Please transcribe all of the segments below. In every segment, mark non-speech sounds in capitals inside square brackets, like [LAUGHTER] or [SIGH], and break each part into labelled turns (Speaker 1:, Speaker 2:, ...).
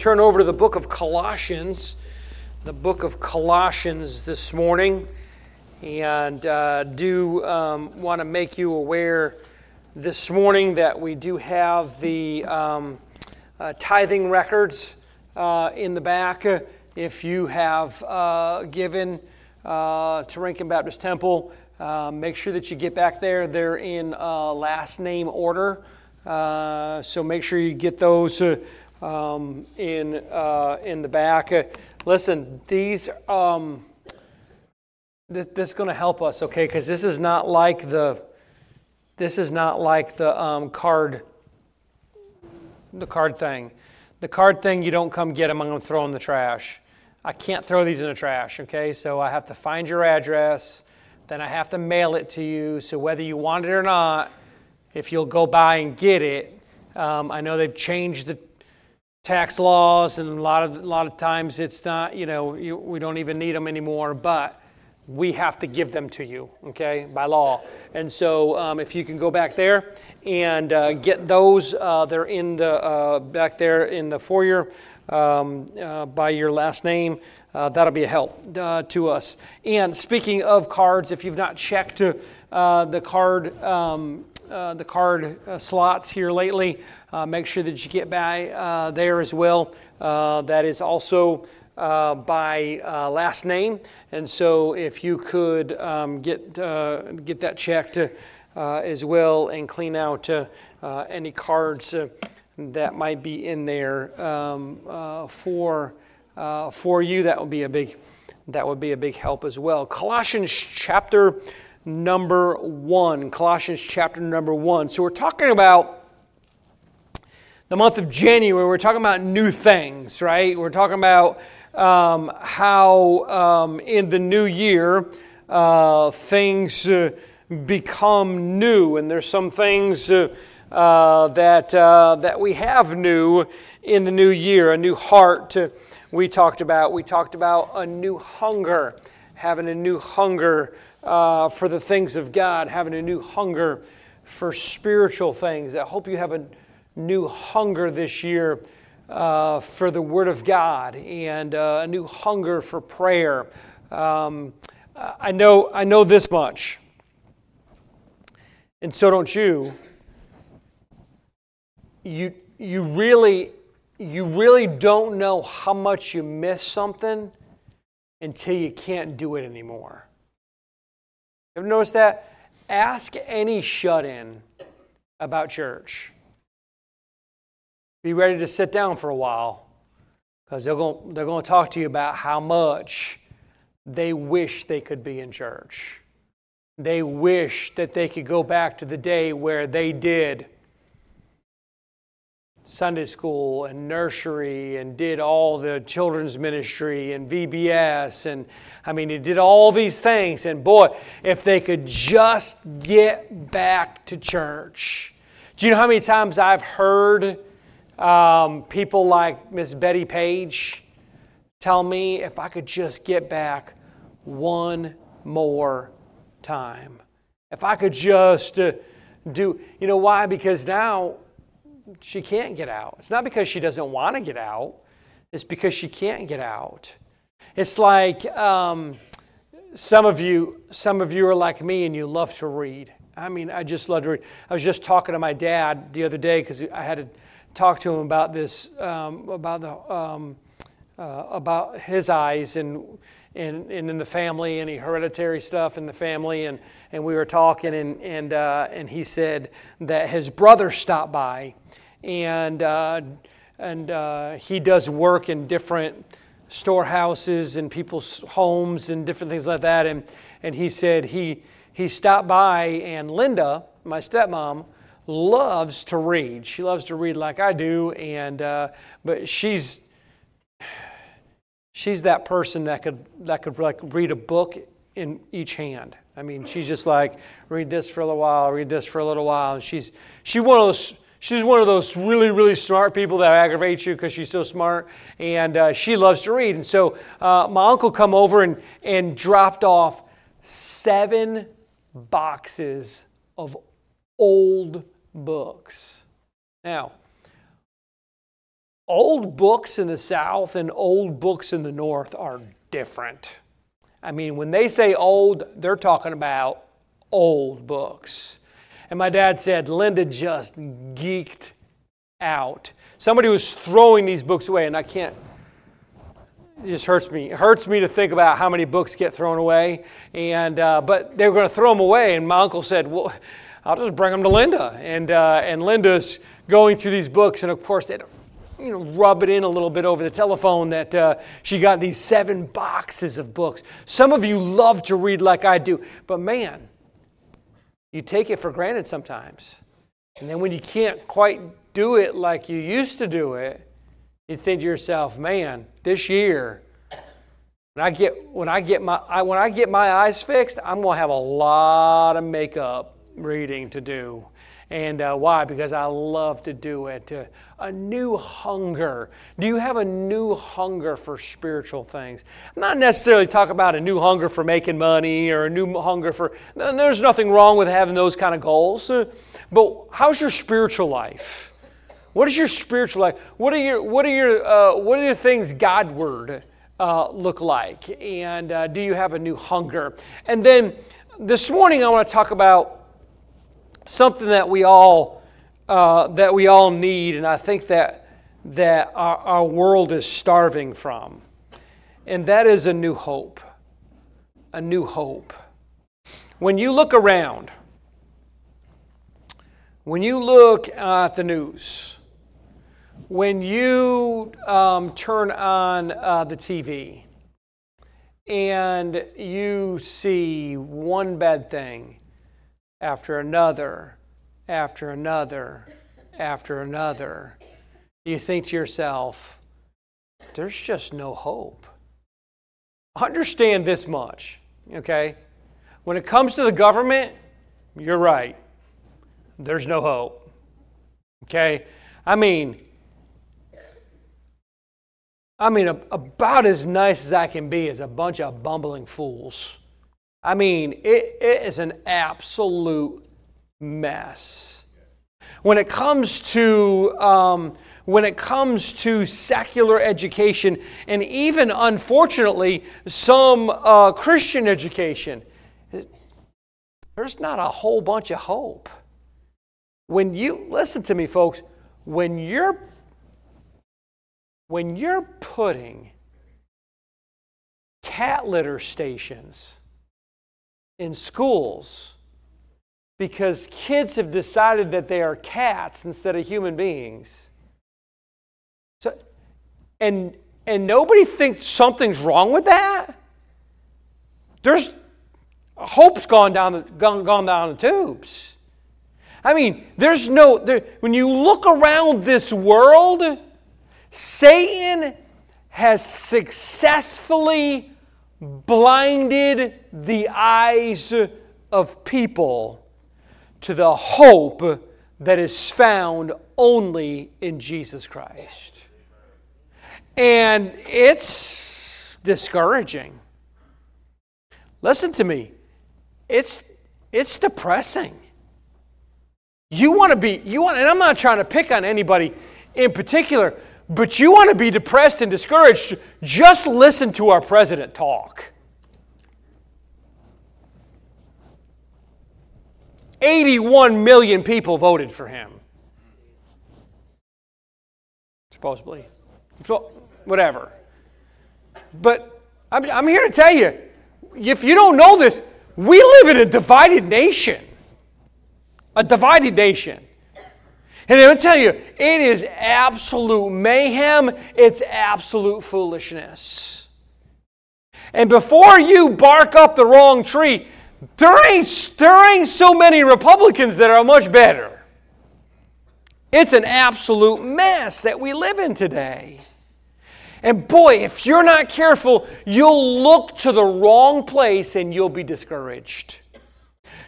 Speaker 1: turn over to the book of Colossians, the book of Colossians this morning, and uh, do um, want to make you aware this morning that we do have the um, uh, tithing records uh, in the back. If you have uh, given uh, to Rankin Baptist Temple, uh, make sure that you get back there. They're in last name order. so make sure you get those um, in, uh, in the back. Uh, listen, these, um, this, this is going to help us, okay? Because this is not like the, this is not like the um, card, the card thing. The card thing, you don't come get them, I'm going to throw in the trash. I can't throw these in the trash, okay? So I have to find your address, then I have to mail it to you. So whether you want it or not, if you'll go by and get it, um, I know they've changed the tax laws, and a lot of a lot of times it's not. You know, you, we don't even need them anymore, but we have to give them to you, okay, by law. And so, um, if you can go back there and uh, get those, uh, they're in the uh, back there in the foyer um, uh, by your last name. Uh, that'll be a help uh, to us. And speaking of cards, if you've not checked the card um, uh, the card uh, slots here lately. Uh, make sure that you get by uh, there as well. Uh, that is also by last name, and so if you could um, get get that checked as well and clean out any cards that might be in there um, for for you, that would be a big that would be a big help as well. Colossians chapter number one. Colossians chapter number one. So we're talking about the month of January. We're talking about new things, right? We're talking about um, how um, in the new year uh, things uh, become new, and there's some things. Uh, uh that uh, that we have new in the new year, a new heart. We talked about we talked about a new hunger, having a new hunger uh, for the things of God, having a new hunger for spiritual things. I hope you have a new hunger this year uh, for the Word of God and uh, a new hunger for prayer. Um, I know I know this much, and so don't you. You you really you really don't know how much you miss something until you can't do it anymore. Ever noticed that? Ask any shut in about church. Be ready to sit down for a while because they're going, they're going to talk to you about how much they wish they could be in church. They wish that they could go back to the day where they did Sunday school and nursery and did all the children's ministry and VBS. And I mean, he did all these things. And boy, if they could just get back to church. Do you know how many times I've heard um, people like Miss Betty Page tell me if I could just get back one more time? If I could just uh, do, you know why? Because now she can't get out. It's not because she doesn't want to get out, it's because she can't get out. It's like um, some of you, some of you are like me and you love to read. I mean, I just love to read. I was just talking to my dad the other day because I had to talk to him about this, um, about the, um, uh, about his eyes and, and, and in the family, any hereditary stuff in the family, and, and we were talking, and and uh, and he said that his brother stopped by and, uh, and uh, he does work in different storehouses and people's homes and different things like that. And, and he said he, he stopped by, and Linda, my stepmom, loves to read. She loves to read like I do, and uh, but she's she's that person that could that could like read a book in each hand. I mean, she's just like read this for a little while, read this for a little while. And she's she's one of those She's one of those really, really smart people that aggravates you because she's so smart, and uh, she loves to read. And so uh, my uncle come over and, and dropped off seven boxes of old books. Now, old books in the South and old books in the North are different. I mean, when they say old, they're talking about old books. And my dad said, Linda just geeked out. Somebody was throwing these books away, and I can't. It just hurts me. It hurts me to think about how many books get thrown away. And uh, but they were going to throw them away, and my uncle said, "Well, I'll just bring them to Linda." And uh, and Linda's going through these books, and of course they you know, rub it in a little bit over the telephone that uh, she got these seven boxes of books. Some of you love to read like I do, but man, you take it for granted sometimes. And then when you can't quite do it like you used to do it, you think to yourself, man, this year, when I get when eye get my I, when I get my eyes fixed, I'm gonna have a lot of makeup reading to do. And uh, why? Because I love to do it. Uh, a new hunger. Do you have a new hunger for spiritual things? I'm not necessarily talking about a new hunger for making money or a new hunger for. There's nothing wrong with having those kind of goals. But how's your spiritual life? What is your spiritual life? What are your what are your uh, what are your things Godward uh, look like? And uh, do you have a new hunger? And then this morning I want to talk about something that we all uh, that we all need, and I think that that our, our world is starving from, and that is a new hope. A new hope. When you look around, when you look at the news, when you um, turn on uh, the TV and you see one bad thing after another, after another, after another, you think to yourself, there's just no hope. Understand this much, okay? When it comes to the government, you're right. There's no hope. Okay? I mean, I mean, about as nice as I can be is a bunch of bumbling fools. I mean, it, it is an absolute mess. When it comes to um, when it comes to secular education, and even unfortunately some uh, Christian education, there's not a whole bunch of hope. When you listen to me, folks, when you're when you're putting cat litter stations in schools because kids have decided that they are cats instead of human beings. So, and, and nobody thinks something's wrong with that. There's hope's gone down the, gone, gone down the tubes. I mean, there's no, there, when you look around this world, Satan has successfully blinded the eyes of people to the hope that is found only in Jesus Christ. And it's discouraging. Listen to me. It's it's depressing. You want to be you want and I'm not trying to pick on anybody in particular, but you want to be depressed and discouraged, just listen to our president talk. 81 million people voted for him. Supposedly. So, whatever. But I'm, I'm here to tell you if you don't know this, we live in a divided nation. A divided nation. And I'm tell you, it is absolute mayhem, it's absolute foolishness. And before you bark up the wrong tree, there ain't, there ain't so many Republicans that are much better. It's an absolute mess that we live in today. And boy, if you're not careful, you'll look to the wrong place and you'll be discouraged.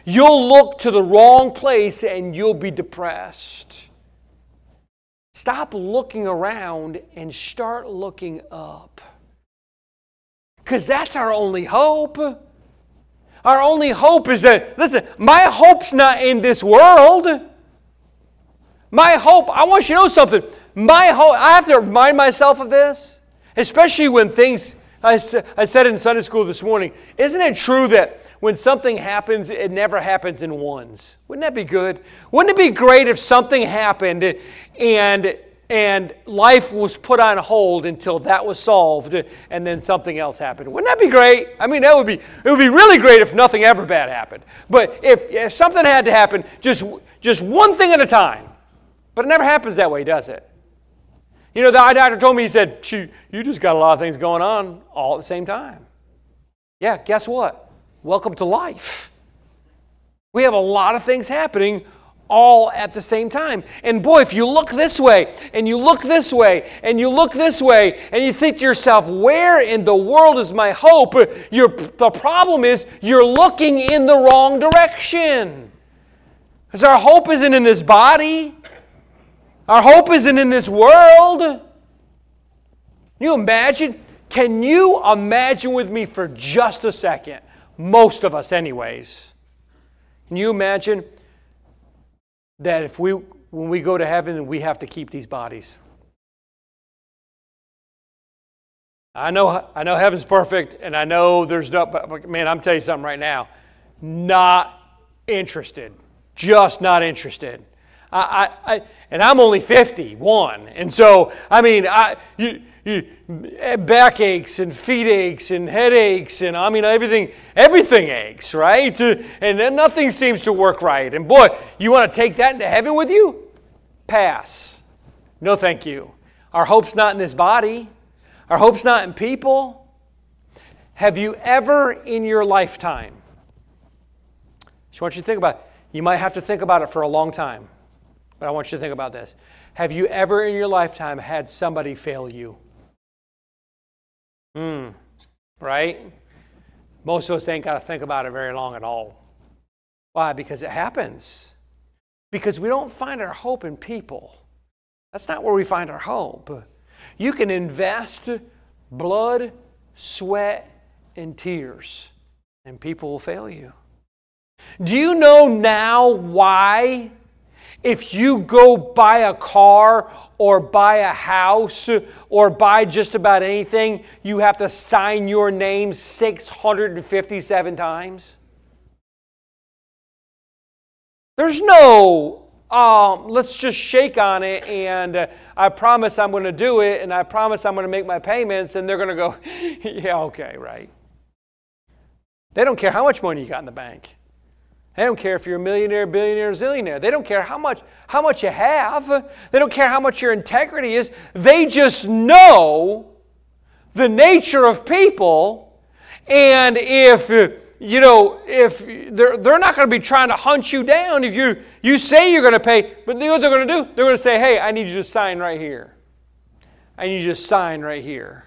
Speaker 1: You'll look to the wrong place and you'll be depressed. Stop looking around and start looking up. Because that's our only hope. Our only hope is that, listen, my hope's not in this world. My hope, I want you to know something. my hope, I have to remind myself of this, especially when things, I, I said in Sunday school this morning, isn't it true that when something happens, it never happens in ones? Wouldn't that be good? Wouldn't it be great if something happened and and life was put on hold until that was solved and then something else happened. Wouldn't that be great? I mean, that would be, it would be really great if nothing ever bad happened. But if, if something had to happen, just, just one thing at a time. But it never happens that way, does it? You know, the eye doctor told me, he said, you just got a lot of things going on all at the same time. Yeah, guess what? Welcome to life. We have a lot of things happening all at the same time. And boy, if you look this way and you look this way and you look this way and you think to yourself, where in the world is my hope? The problem is you're looking in the wrong direction. Because our hope isn't in this body, our hope isn't in this world. Can you imagine? Can you imagine with me for just a second? Most of us, anyways. Can you imagine? that if we, when we go to heaven, we have to keep these bodies. I know, I know heaven's perfect, and I know there's no, but man, I'm telling you something right now. Not interested. Just not interested. I, I, I and I'm only 51, and so I mean, I, you, Eh, back aches and feet aches and headaches and I mean everything everything aches, right? Uh, and then nothing seems to work right. And boy, you want to take that into heaven with you? Pass. No, thank you. Our hope's not in this body. Our hope's not in people. Have you ever in your lifetime? Just want you to think about it. You might have to think about it for a long time, but I want you to think about this. Have you ever in your lifetime had somebody fail you? Hmm, right? Most of us ain't got to think about it very long at all. Why? Because it happens. Because we don't find our hope in people. That's not where we find our hope. You can invest blood, sweat, and tears, and people will fail you. Do you know now why? If you go buy a car or buy a house or buy just about anything, you have to sign your name 657 times? There's no, um, let's just shake on it and uh, I promise I'm going to do it and I promise I'm going to make my payments and they're going to go, [LAUGHS] yeah, okay, right. They don't care how much money you got in the bank. They don't care if you're a millionaire, billionaire, zillionaire. They don't care how much, how much you have. They don't care how much your integrity is. They just know the nature of people. And if, you know, if they're, they're not going to be trying to hunt you down if you, you say you're going to pay, but you know what they're going to do? They're going to say, hey, I need you to sign right here. I need you to sign right here.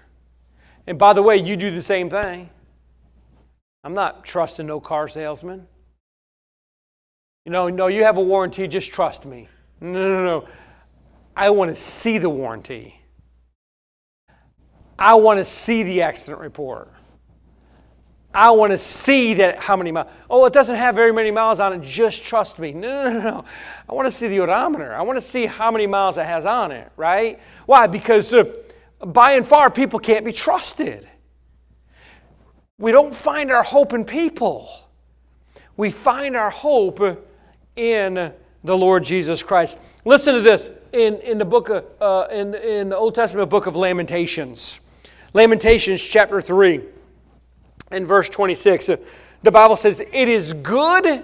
Speaker 1: And by the way, you do the same thing. I'm not trusting no car salesman. You know, no, you have a warranty, just trust me. No, no, no. I want to see the warranty. I want to see the accident report. I want to see that how many miles. Oh, it doesn't have very many miles on it. Just trust me. No, no, no, no. I want to see the odometer. I want to see how many miles it has on it, right? Why? Because uh, by and far, people can't be trusted. We don't find our hope in people. We find our hope in the Lord Jesus Christ. Listen to this in, in the book of, uh, in, in the Old Testament book of Lamentations. Lamentations chapter 3 and verse 26. Uh, the Bible says, It is good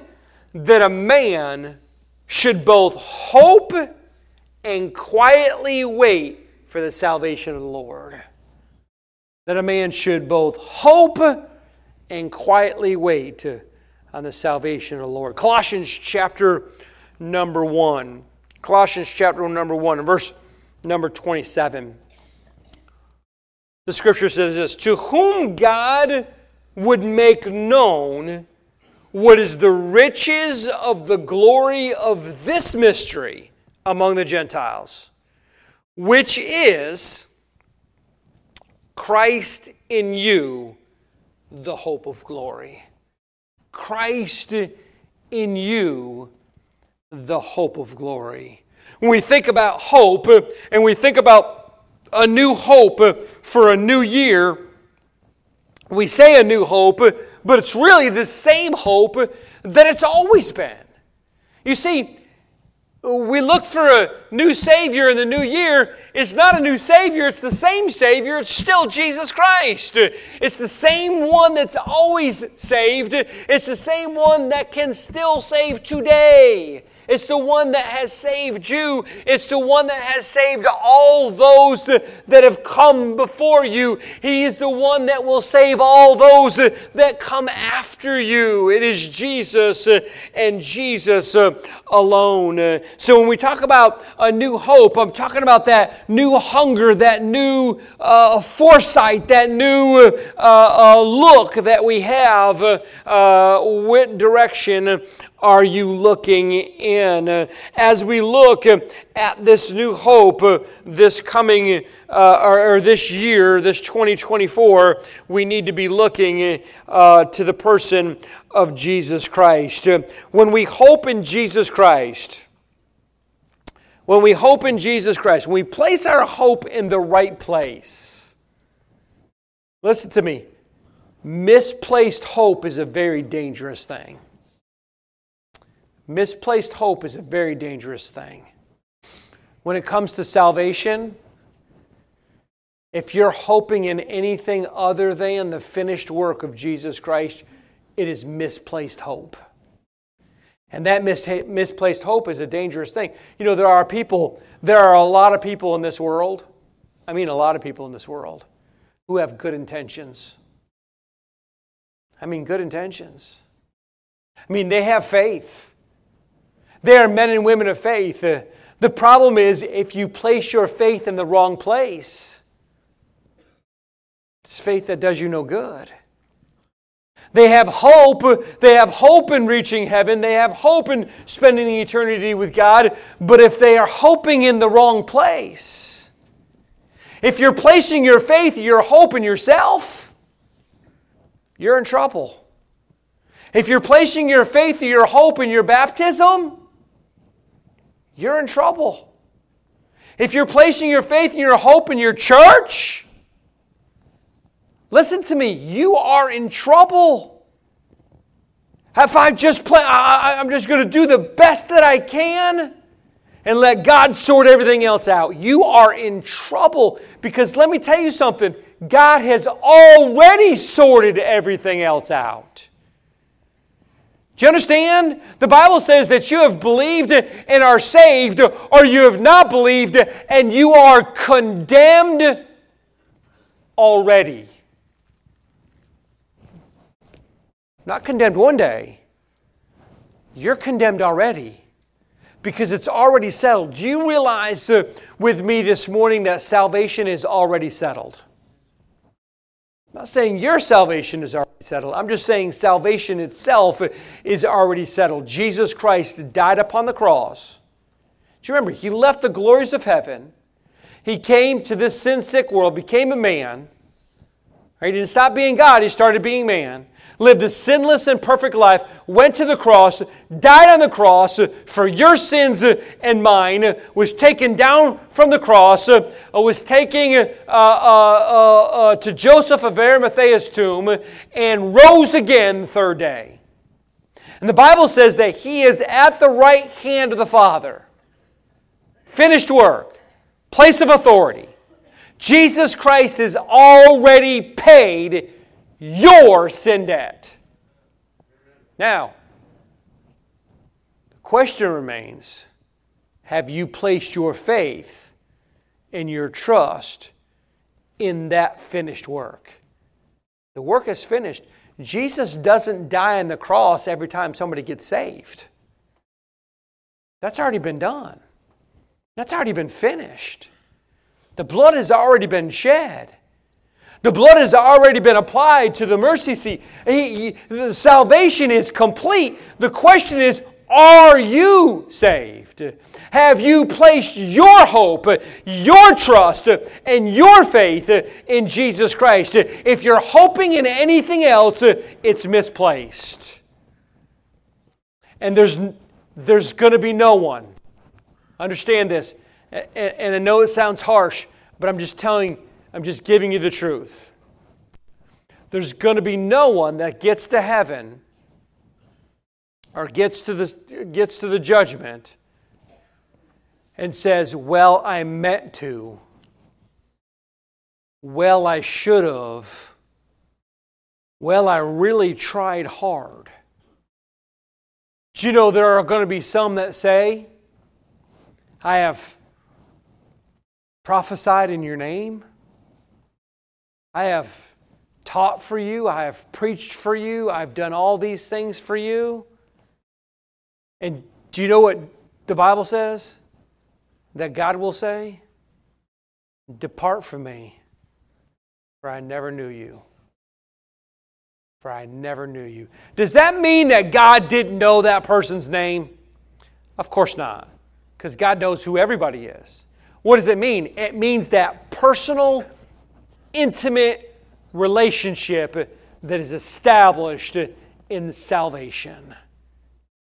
Speaker 1: that a man should both hope and quietly wait for the salvation of the Lord. That a man should both hope and quietly wait to on the salvation of the Lord. Colossians chapter number 1. Colossians chapter number 1, verse number 27. The scripture says this To whom God would make known what is the riches of the glory of this mystery among the Gentiles, which is Christ in you, the hope of glory. Christ in you, the hope of glory. when we think about hope and we think about a new hope for a new year, we say a new hope, but it's really the same hope that it's always been. You see, we look for a new Savior in the new year. It's not a new Savior, it's the same Savior. It's still Jesus Christ. It's the same one that's always saved, it's the same one that can still save today. It's the one that has saved you. It's the one that has saved all those that have come before you. He is the one that will save all those that come after you. It is Jesus and Jesus alone. So when we talk about a new hope, I'm talking about that new hunger, that new uh, foresight, that new uh, uh, look that we have. Uh, what direction are you looking in? As we look at this new hope, this coming, uh, or, or, this year, this 2024, we need to be looking uh, to the person of Jesus Christ. When we hope in Jesus Christ, when we hope in Jesus Christ, when we place our hope in the right place, listen to me, misplaced hope is a very dangerous thing. Misplaced hope is a very dangerous thing. When it comes to salvation, if you're hoping in anything other than the finished work of Jesus Christ, it is misplaced hope. And that mis- misplaced hope is a dangerous thing. You know, there are people, there are a lot of people in this world, I mean, a lot of people in this world, who have good intentions. I mean, good intentions. I mean, they have faith. They are men and women of faith. Uh, the problem is if you place your faith in the wrong place, it's faith that does you no good. They have hope. They have hope in reaching heaven. They have hope in spending eternity with God. But if they are hoping in the wrong place, if you're placing your faith, your hope in yourself, you're in trouble. If you're placing your faith, your hope in your baptism, you're in trouble. If you're placing your faith and your hope in your church, listen to me, you are in trouble. If I just play, I, I'm just going to do the best that I can and let God sort everything else out. You are in trouble because let me tell you something God has already sorted everything else out. Do you understand? The Bible says that you have believed and are saved, or you have not believed and you are condemned already. Not condemned one day, you're condemned already because it's already settled. Do you realize uh, with me this morning that salvation is already settled? I'm not saying your salvation is already settled. I'm just saying salvation itself is already settled. Jesus Christ died upon the cross. Do you remember? He left the glories of heaven. He came to this sin sick world, became a man. He didn't stop being God, he started being man lived a sinless and perfect life, went to the cross, died on the cross for your sins and mine, was taken down from the cross, was taken uh, uh, uh, uh, to Joseph of Arimathea's tomb, and rose again the third day. And the Bible says that he is at the right hand of the Father. Finished work, place of authority. Jesus Christ has already paid your sin debt. Now, the question remains have you placed your faith and your trust in that finished work? The work is finished. Jesus doesn't die on the cross every time somebody gets saved. That's already been done. That's already been finished. The blood has already been shed. The blood has already been applied to the mercy seat. He, he, the salvation is complete. The question is, are you saved? Have you placed your hope, your trust, and your faith in Jesus Christ? If you're hoping in anything else, it's misplaced. And there's, there's going to be no one Understand this. And I know it sounds harsh, but I'm just telling, I'm just giving you the truth. There's going to be no one that gets to heaven or gets to the, gets to the judgment and says, Well, I meant to. Well, I should have. Well, I really tried hard. Do you know there are going to be some that say, I have prophesied in your name? I have taught for you. I have preached for you. I've done all these things for you. And do you know what the Bible says? That God will say, Depart from me, for I never knew you. For I never knew you. Does that mean that God didn't know that person's name? Of course not, because God knows who everybody is. What does it mean? It means that personal, intimate relationship that is established in salvation.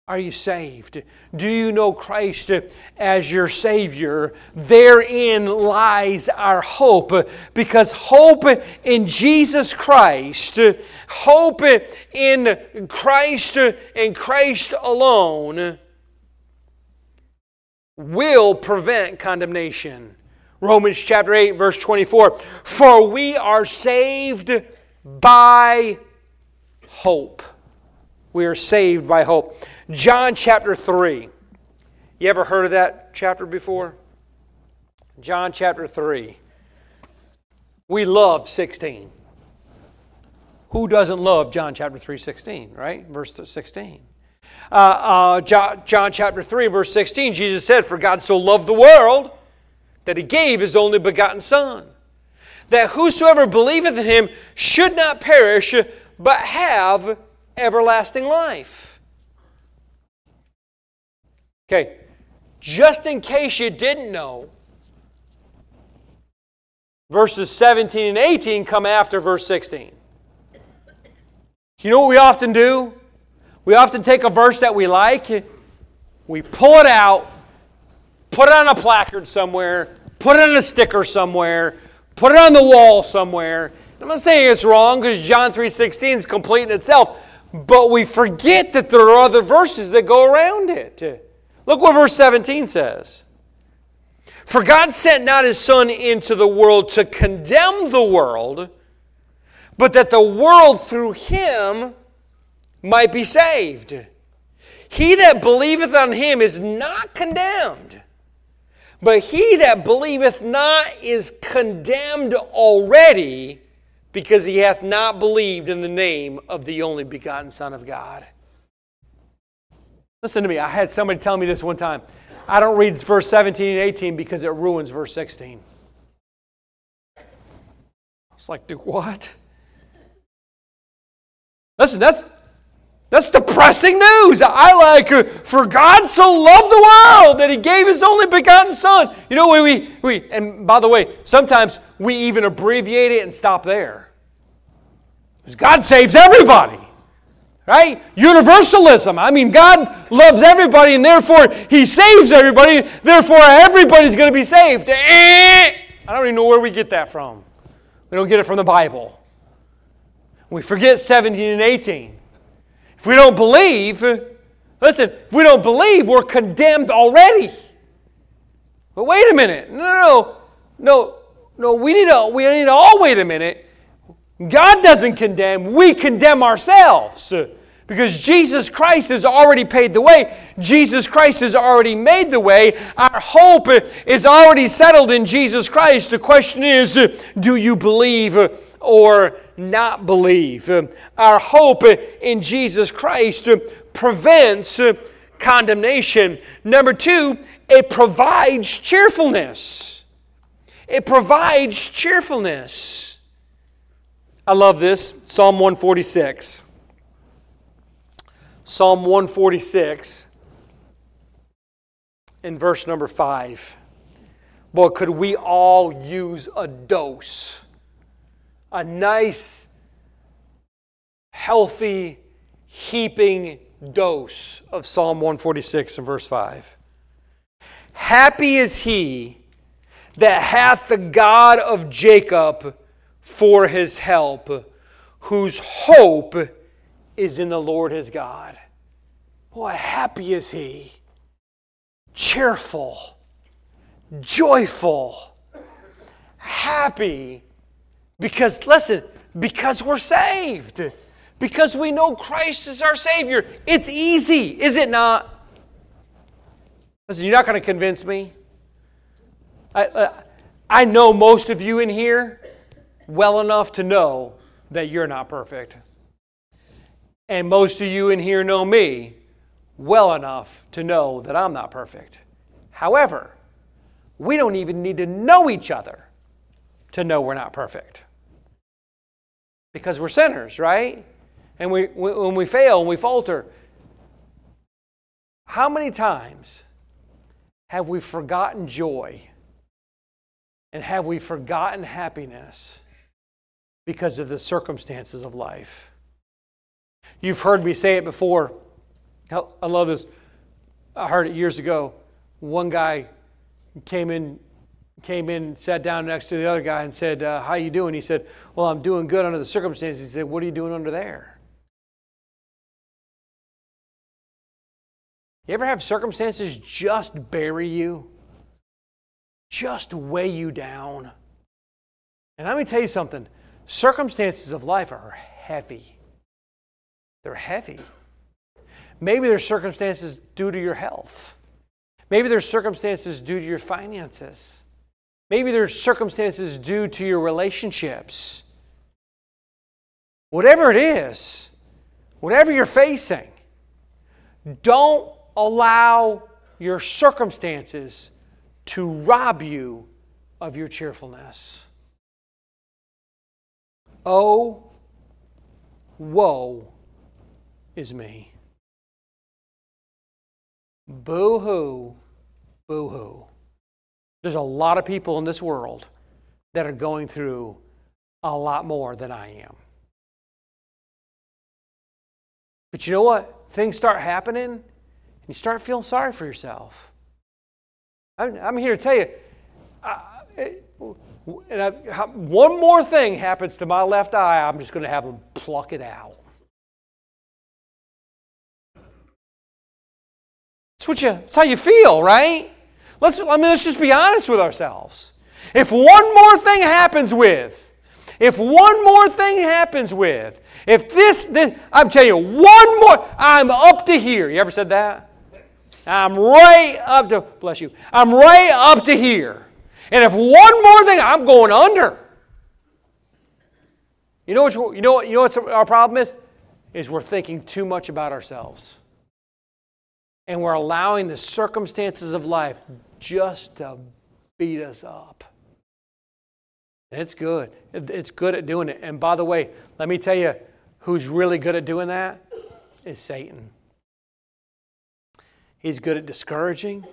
Speaker 1: Are you saved? Do you know Christ as your Savior? Therein lies our hope because hope in Jesus Christ, hope in Christ and Christ alone will prevent condemnation. Romans chapter 8, verse 24 For we are saved by hope. We are saved by hope. John chapter 3. You ever heard of that chapter before? John chapter 3. We love 16. Who doesn't love John chapter 3, 16, right? Verse 16. Uh, uh, John, John chapter 3, verse 16, Jesus said, For God so loved the world that he gave his only begotten Son, that whosoever believeth in him should not perish, but have everlasting life. Okay, just in case you didn't know, verses 17 and 18 come after verse 16. You know what we often do? We often take a verse that we like, we pull it out, put it on a placard somewhere, put it on a sticker somewhere, put it on the wall somewhere. I'm not saying it's wrong because John 3:16 is complete in itself, but we forget that there are other verses that go around it. Look what verse 17 says. For God sent not his Son into the world to condemn the world, but that the world through him might be saved. He that believeth on him is not condemned, but he that believeth not is condemned already because he hath not believed in the name of the only begotten Son of God. Listen to me. I had somebody tell me this one time. I don't read verse 17 and 18 because it ruins verse 16. It's like, do what? Listen, that's that's depressing news. I like, uh, for God so loved the world that he gave his only begotten Son. You know, we, we, we, and by the way, sometimes we even abbreviate it and stop there. Because God saves everybody. Right? Universalism. I mean, God loves everybody and therefore He saves everybody. Therefore, everybody's going to be saved. Eh! I don't even know where we get that from. We don't get it from the Bible. We forget 17 and 18. If we don't believe, listen, if we don't believe, we're condemned already. But wait a minute. No, no, no. No, we need to, we need to all wait a minute. God doesn't condemn, we condemn ourselves. Because Jesus Christ has already paid the way. Jesus Christ has already made the way. Our hope is already settled in Jesus Christ. The question is do you believe or not believe. Um, our hope in Jesus Christ um, prevents uh, condemnation. Number two, it provides cheerfulness. It provides cheerfulness. I love this. Psalm 146. Psalm 146 in verse number 5. Boy, could we all use a dose a nice, healthy, heaping dose of Psalm 146 and verse 5. Happy is he that hath the God of Jacob for his help, whose hope is in the Lord his God. Boy, happy is he, cheerful, joyful, happy, because, listen, because we're saved, because we know Christ is our Savior. It's easy, is it not? Listen, you're not going to convince me. I, uh, I know most of you in here well enough to know that you're not perfect. And most of you in here know me well enough to know that I'm not perfect. However, we don't even need to know each other to know we're not perfect. Because we're sinners, right? And we, when we fail and we falter, how many times have we forgotten joy? And have we forgotten happiness because of the circumstances of life? You've heard me say it before. I love this. I heard it years ago. One guy came in, came in, sat down next to the other guy, and said, uh, "How you doing?" He said, "Well, I'm doing good under the circumstances." He said, "What are you doing under there?" You ever have circumstances just bury you? Just weigh you down? And let me tell you something circumstances of life are heavy. They're heavy. Maybe there's circumstances due to your health. Maybe there's circumstances due to your finances. Maybe there's circumstances due to your relationships. Whatever it is, whatever you're facing, don't allow your circumstances to rob you of your cheerfulness. Oh, woe is me. Boo hoo, boo hoo. There's a lot of people in this world that are going through a lot more than I am. But you know what? Things start happening and you start feeling sorry for yourself. I'm, I'm here to tell you, and I, one more thing happens to my left eye, I'm just going to have them pluck it out. That's what you. That's how you feel, right? Let's. I mean, let's just be honest with ourselves. If one more thing happens with, if one more thing happens with, if this, this I'm telling you, one more, I'm up to here. You ever said that? I'm right up to, bless you, I'm right up to here. And if one more thing, I'm going under. You know what, you know what, you know what our problem is? Is we're thinking too much about ourselves. And we're allowing the circumstances of life just to beat us up. And it's good. It's good at doing it. And by the way, let me tell you who's really good at doing that is Satan. He's good at discouraging.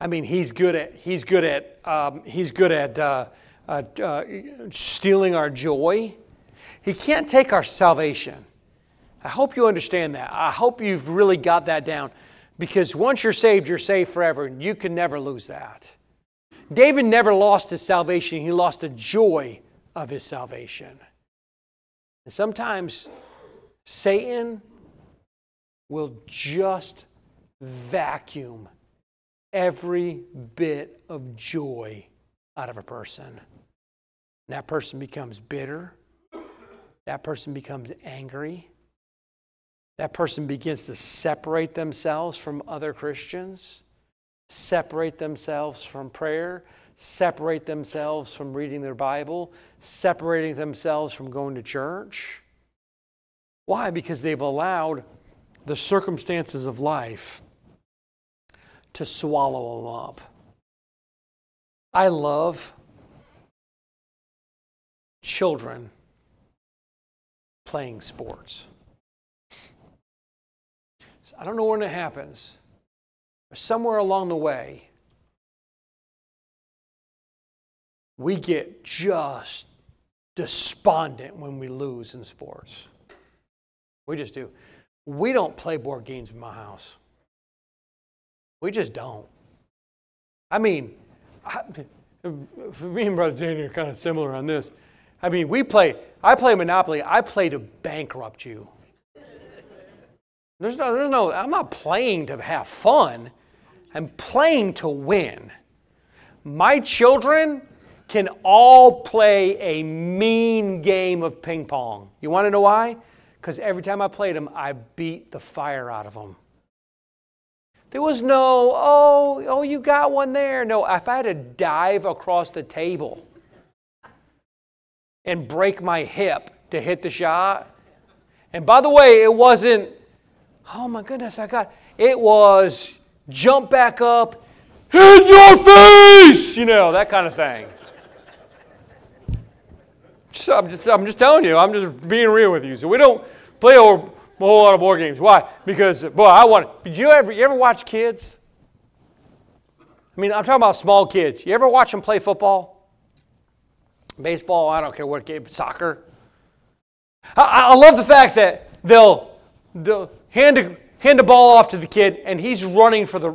Speaker 1: I mean, he's good at he's good at um, he's good at uh, uh, uh, stealing our joy. He can't take our salvation. I hope you understand that. I hope you've really got that down, because once you're saved, you're saved forever, and you can never lose that. David never lost his salvation; he lost the joy of his salvation. And sometimes Satan will just vacuum every bit of joy out of a person. And that person becomes bitter. That person becomes angry. That person begins to separate themselves from other Christians, separate themselves from prayer, separate themselves from reading their Bible, separating themselves from going to church. Why? Because they've allowed the circumstances of life to swallow them up. I love children playing sports. I don't know when it happens, but somewhere along the way, we get just despondent when we lose in sports. We just do. We don't play board games in my house. We just don't. I mean, I, [LAUGHS] me and Brother Danny are kind of similar on this. I mean, we play, I play Monopoly, I play to bankrupt you. There's no, there's no, I'm not playing to have fun. I'm playing to win. My children can all play a mean game of ping pong. You want to know why? Because every time I played them, I beat the fire out of them. There was no, oh, oh, you got one there. No, if I had to dive across the table and break my hip to hit the shot, and by the way, it wasn't, oh my goodness, I got, it was jump back up, in your face, you know, that kind of thing. So I'm, just, I'm just telling you, I'm just being real with you. So we don't play a whole lot of board games. Why? Because, boy, I want. Did you ever, you ever watch kids? I mean, I'm talking about small kids. You ever watch them play football? Baseball, I don't care what game, soccer. I, I love the fact that they'll, they'll hand, a, hand the ball off to the kid and he's running for the,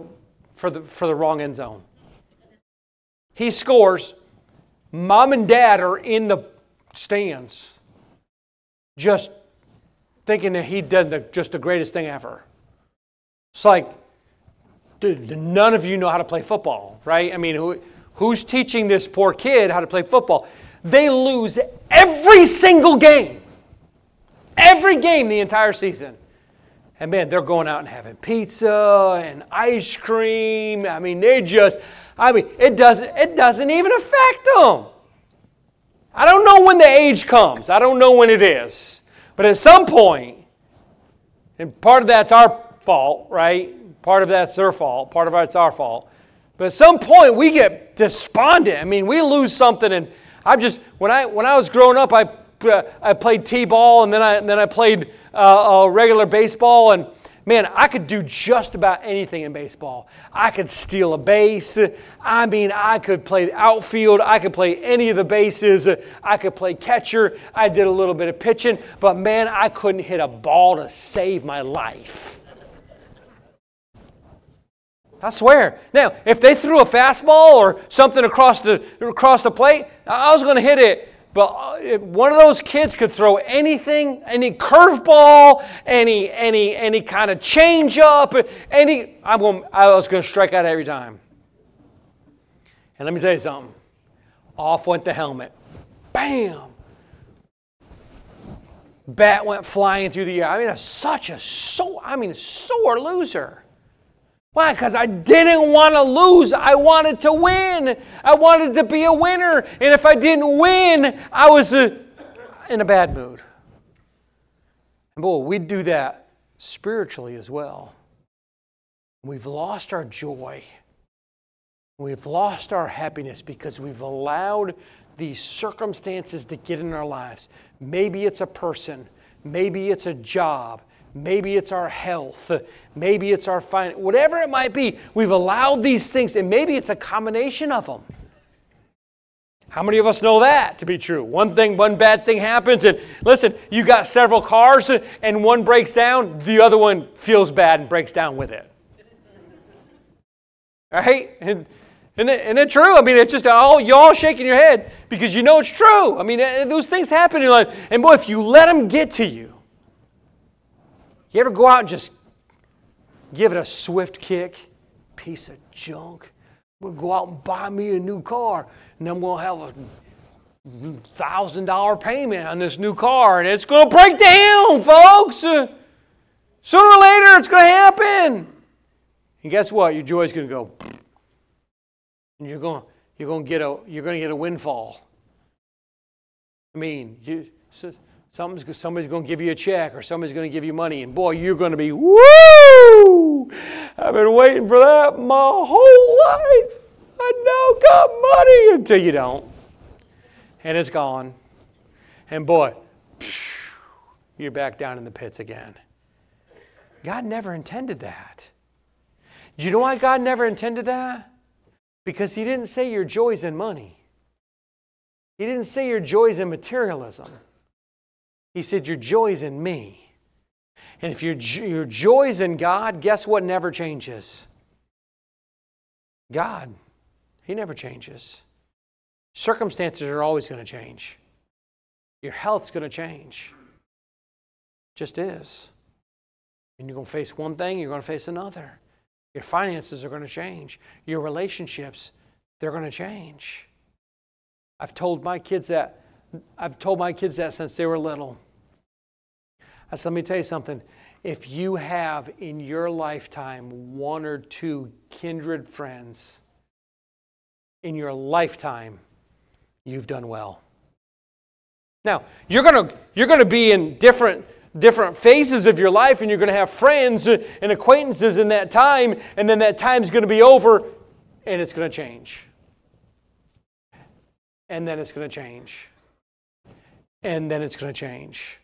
Speaker 1: for the, for the wrong end zone. He scores. Mom and dad are in the stands just thinking that he did the, just the greatest thing ever. It's like, dude, none of you know how to play football, right? I mean, who, who's teaching this poor kid how to play football? They lose every single game. Every game the entire season. And man, they're going out and having pizza and ice cream. I mean, they just, I mean, it doesn't, it doesn't even affect them. I don't know when the age comes. I don't know when it is. But at some point, and part of that's our fault, right? Part of that's their fault. Part of it's our fault. But at some point, we get despondent. I mean, we lose something. And I'm just, when I, when I was growing up, I, I played T ball and then I, and then I played uh, uh, regular baseball. And man, I could do just about anything in baseball. I could steal a base. I mean, I could play outfield. I could play any of the bases. I could play catcher. I did a little bit of pitching, but man, I couldn't hit a ball to save my life. I swear. Now, if they threw a fastball or something across the across the plate, I was going to hit it but uh, one of those kids could throw anything, any curveball, any any any kind of change up, any I'm going I was going to strike out every time. And let me tell you something. Off went the helmet. Bam. Bat went flying through the air. I mean, such a so I mean sore loser. Why? Because I didn't want to lose. I wanted to win. I wanted to be a winner. And if I didn't win, I was uh, in a bad mood. And boy, we do that spiritually as well. We've lost our joy. We've lost our happiness because we've allowed these circumstances to get in our lives. Maybe it's a person, maybe it's a job, Maybe it's our health. Maybe it's our finance. Whatever it might be, we've allowed these things, and maybe it's a combination of them. How many of us know that to be true? One thing, one bad thing happens, and listen, you got several cars, and one breaks down, the other one feels bad and breaks down with it. Right? And, isn't it, isn't it true? I mean, it's just all y'all shaking your head because you know it's true. I mean, eh, those things happen in life. And boy, if you let them get to you, you ever go out and just give it a swift kick? Piece of junk. We'll go out and buy me a new car, and then we'll have a thousand dollar payment on this new car, and it's going to break down, folks. Uh, sooner or later, it's going to happen. And guess what? Your joy's going to go, and you're going you're going to get a you're going to get a windfall. I mean, you. So, Something's, somebody's going to give you a check or somebody's going to give you money, and boy, you're going to be, woo! I've been waiting for that my whole life. I now got money until you don't. And it's gone. And boy, you're back down in the pits again. God never intended that. Do you know why God never intended that? Because He didn't say your joy's in money. He didn't say your joy's in materialism. He said, Your joy's in me. And if your, your joy's in God, guess what never changes? God. He never changes. Circumstances are always going to change. Your health's going to change. Just is. And you're going to face one thing, you're going to face another. Your finances are going to change. Your relationships, they're going to change. I've told my kids that. I've told my kids that since they were little. Let me tell you something. If you have in your lifetime one or two kindred friends in your lifetime, you've done well. Now, you're going to you're going to be in different different phases of your life and you're going to have friends and acquaintances in that time and then that time's going to be over and it's going to change. And then it's going to change. And then it's going to change.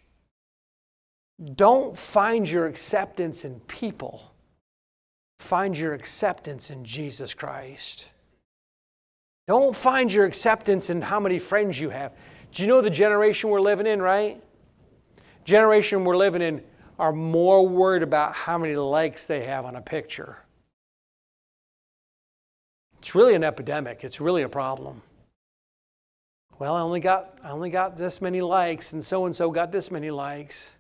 Speaker 1: Don't find your acceptance in people. Find your acceptance in Jesus Christ. Don't find your acceptance in how many friends you have. Do you know the generation we're living in, right? Generation we're living in are more worried about how many likes they have on a picture. It's really an epidemic. It's really a problem. Well, I only got I only got this many likes and so and so got this many likes.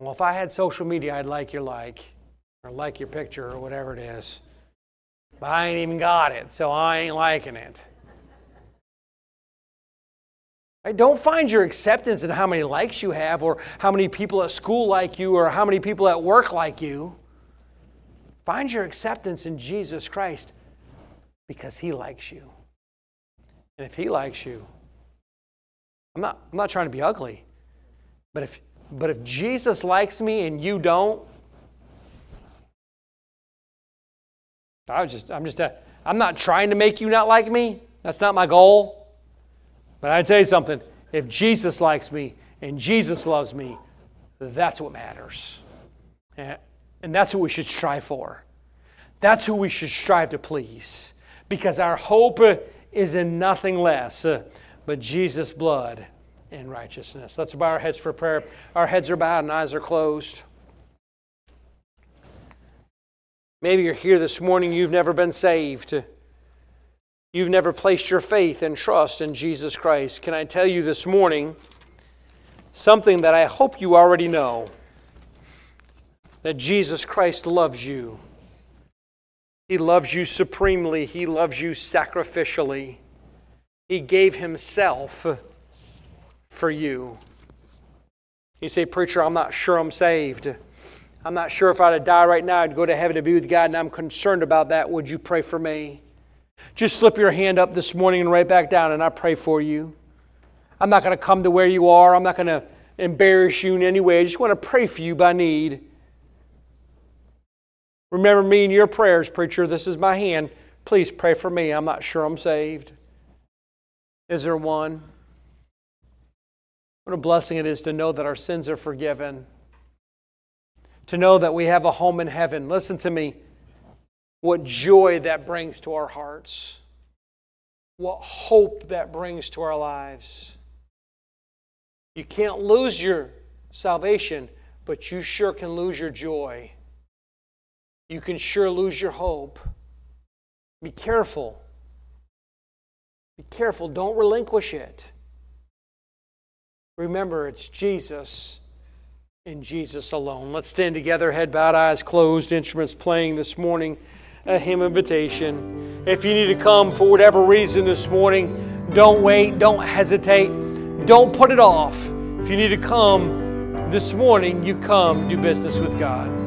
Speaker 1: Well, if I had social media, I'd like your like or like your picture or whatever it is. But I ain't even got it, so I ain't liking it. Right? Don't find your acceptance in how many likes you have, or how many people at school like you, or how many people at work like you. Find your acceptance in Jesus Christ because He likes you. And if He likes you, I'm not, I'm not trying to be ugly, but if, but if Jesus likes me and you don't, I was just, I'm just, uh, I'm not trying to make you not like me. That's not my goal. But I tell you something if Jesus likes me and Jesus loves me, that's what matters. And that's what we should strive for. That's who we should strive to please. Because our hope is in nothing less but Jesus' blood and righteousness. Let's bow our heads for prayer. Our heads are bowed and eyes are closed. Maybe you're here this morning, you've never been saved. You've never placed your faith and trust in Jesus Christ. Can I tell you this morning something that I hope you already know? That Jesus Christ loves you. He loves you supremely, He loves you sacrificially. He gave Himself for you. You say, Preacher, I'm not sure I'm saved. I'm not sure if I'd die right now, I'd go to heaven to be with God, and I'm concerned about that. Would you pray for me? Just slip your hand up this morning and right back down, and I pray for you. I'm not going to come to where you are. I'm not going to embarrass you in any way. I just want to pray for you by need. Remember me in your prayers, preacher. This is my hand. Please pray for me. I'm not sure I'm saved. Is there one? What a blessing it is to know that our sins are forgiven, to know that we have a home in heaven. Listen to me what joy that brings to our hearts, what hope that brings to our lives. You can't lose your salvation, but you sure can lose your joy. You can sure lose your hope. Be careful. Be careful. Don't relinquish it. Remember, it's Jesus and Jesus alone. Let's stand together, head bowed, eyes closed, instruments playing this morning a hymn invitation. If you need to come for whatever reason this morning, don't wait, don't hesitate, don't put it off. If you need to come this morning, you come do business with God.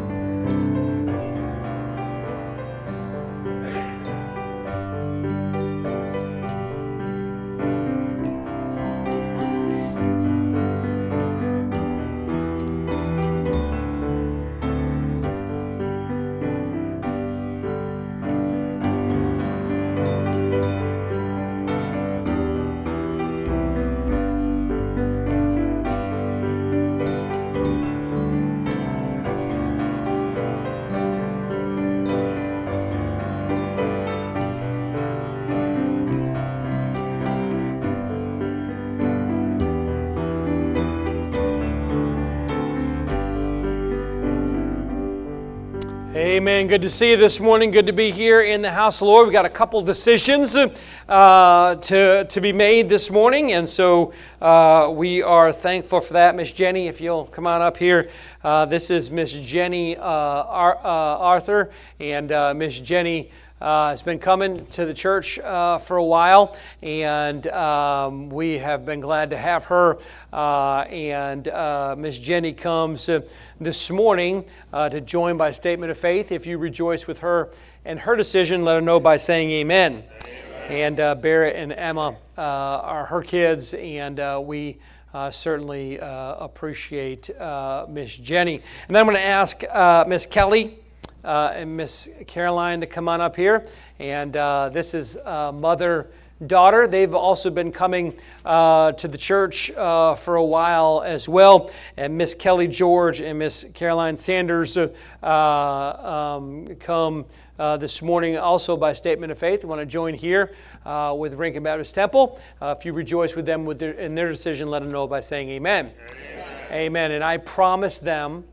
Speaker 1: Amen. Good to see you this morning. Good to be here in the house of the Lord. We've got a couple decisions uh, to, to be made this morning, and so uh, we are thankful for that. Miss Jenny, if you'll come on up here. Uh, this is Miss Jenny uh, Ar- uh, Arthur, and uh, Miss Jenny uh, has been coming to the church uh, for a while, and um, we have been glad to have her. Uh, and uh, Miss Jenny comes uh, this morning uh, to join by statement of faith. If you rejoice with her and her decision, let her know by saying amen. amen. And Barrett and Emma are her kids, and we. Uh, certainly appreciate Miss Jenny. And then I'm going to ask Miss Kelly uh, and Miss Caroline to come on up here. And uh, this is uh, mother daughter. They've also been coming uh, to the church uh, for a while as well. And Miss Kelly George and Miss Caroline Sanders uh, um, come this morning also by statement of faith. I want to join here with Rincon Baptist Temple. if you rejoice with them with their, in their decision, let them know by saying amen. amen. Amen. And I promise them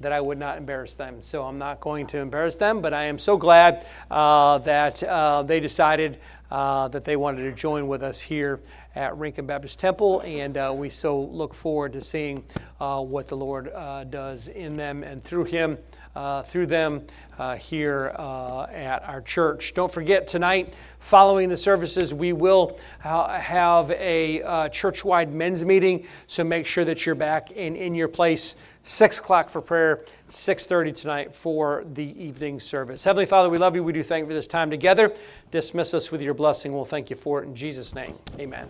Speaker 1: that I would not embarrass them. So I'm not going to embarrass them, but I am so glad uh, that uh, they decided uh, that they wanted to join with us here at Rincon Baptist Temple, and uh, we so look forward to seeing uh, what the Lord uh, does in them and through him. through them here at our church. Don't forget tonight, following the services, we will have a church wide men's meeting. So make sure that you're back in, in your place 6 o'clock for prayer, 6.30 tonight for the evening service. Heavenly Father, we love you. We do thank you for this time together. Dismiss us with your blessing. We'll thank you for it in Jesus' name. Amen.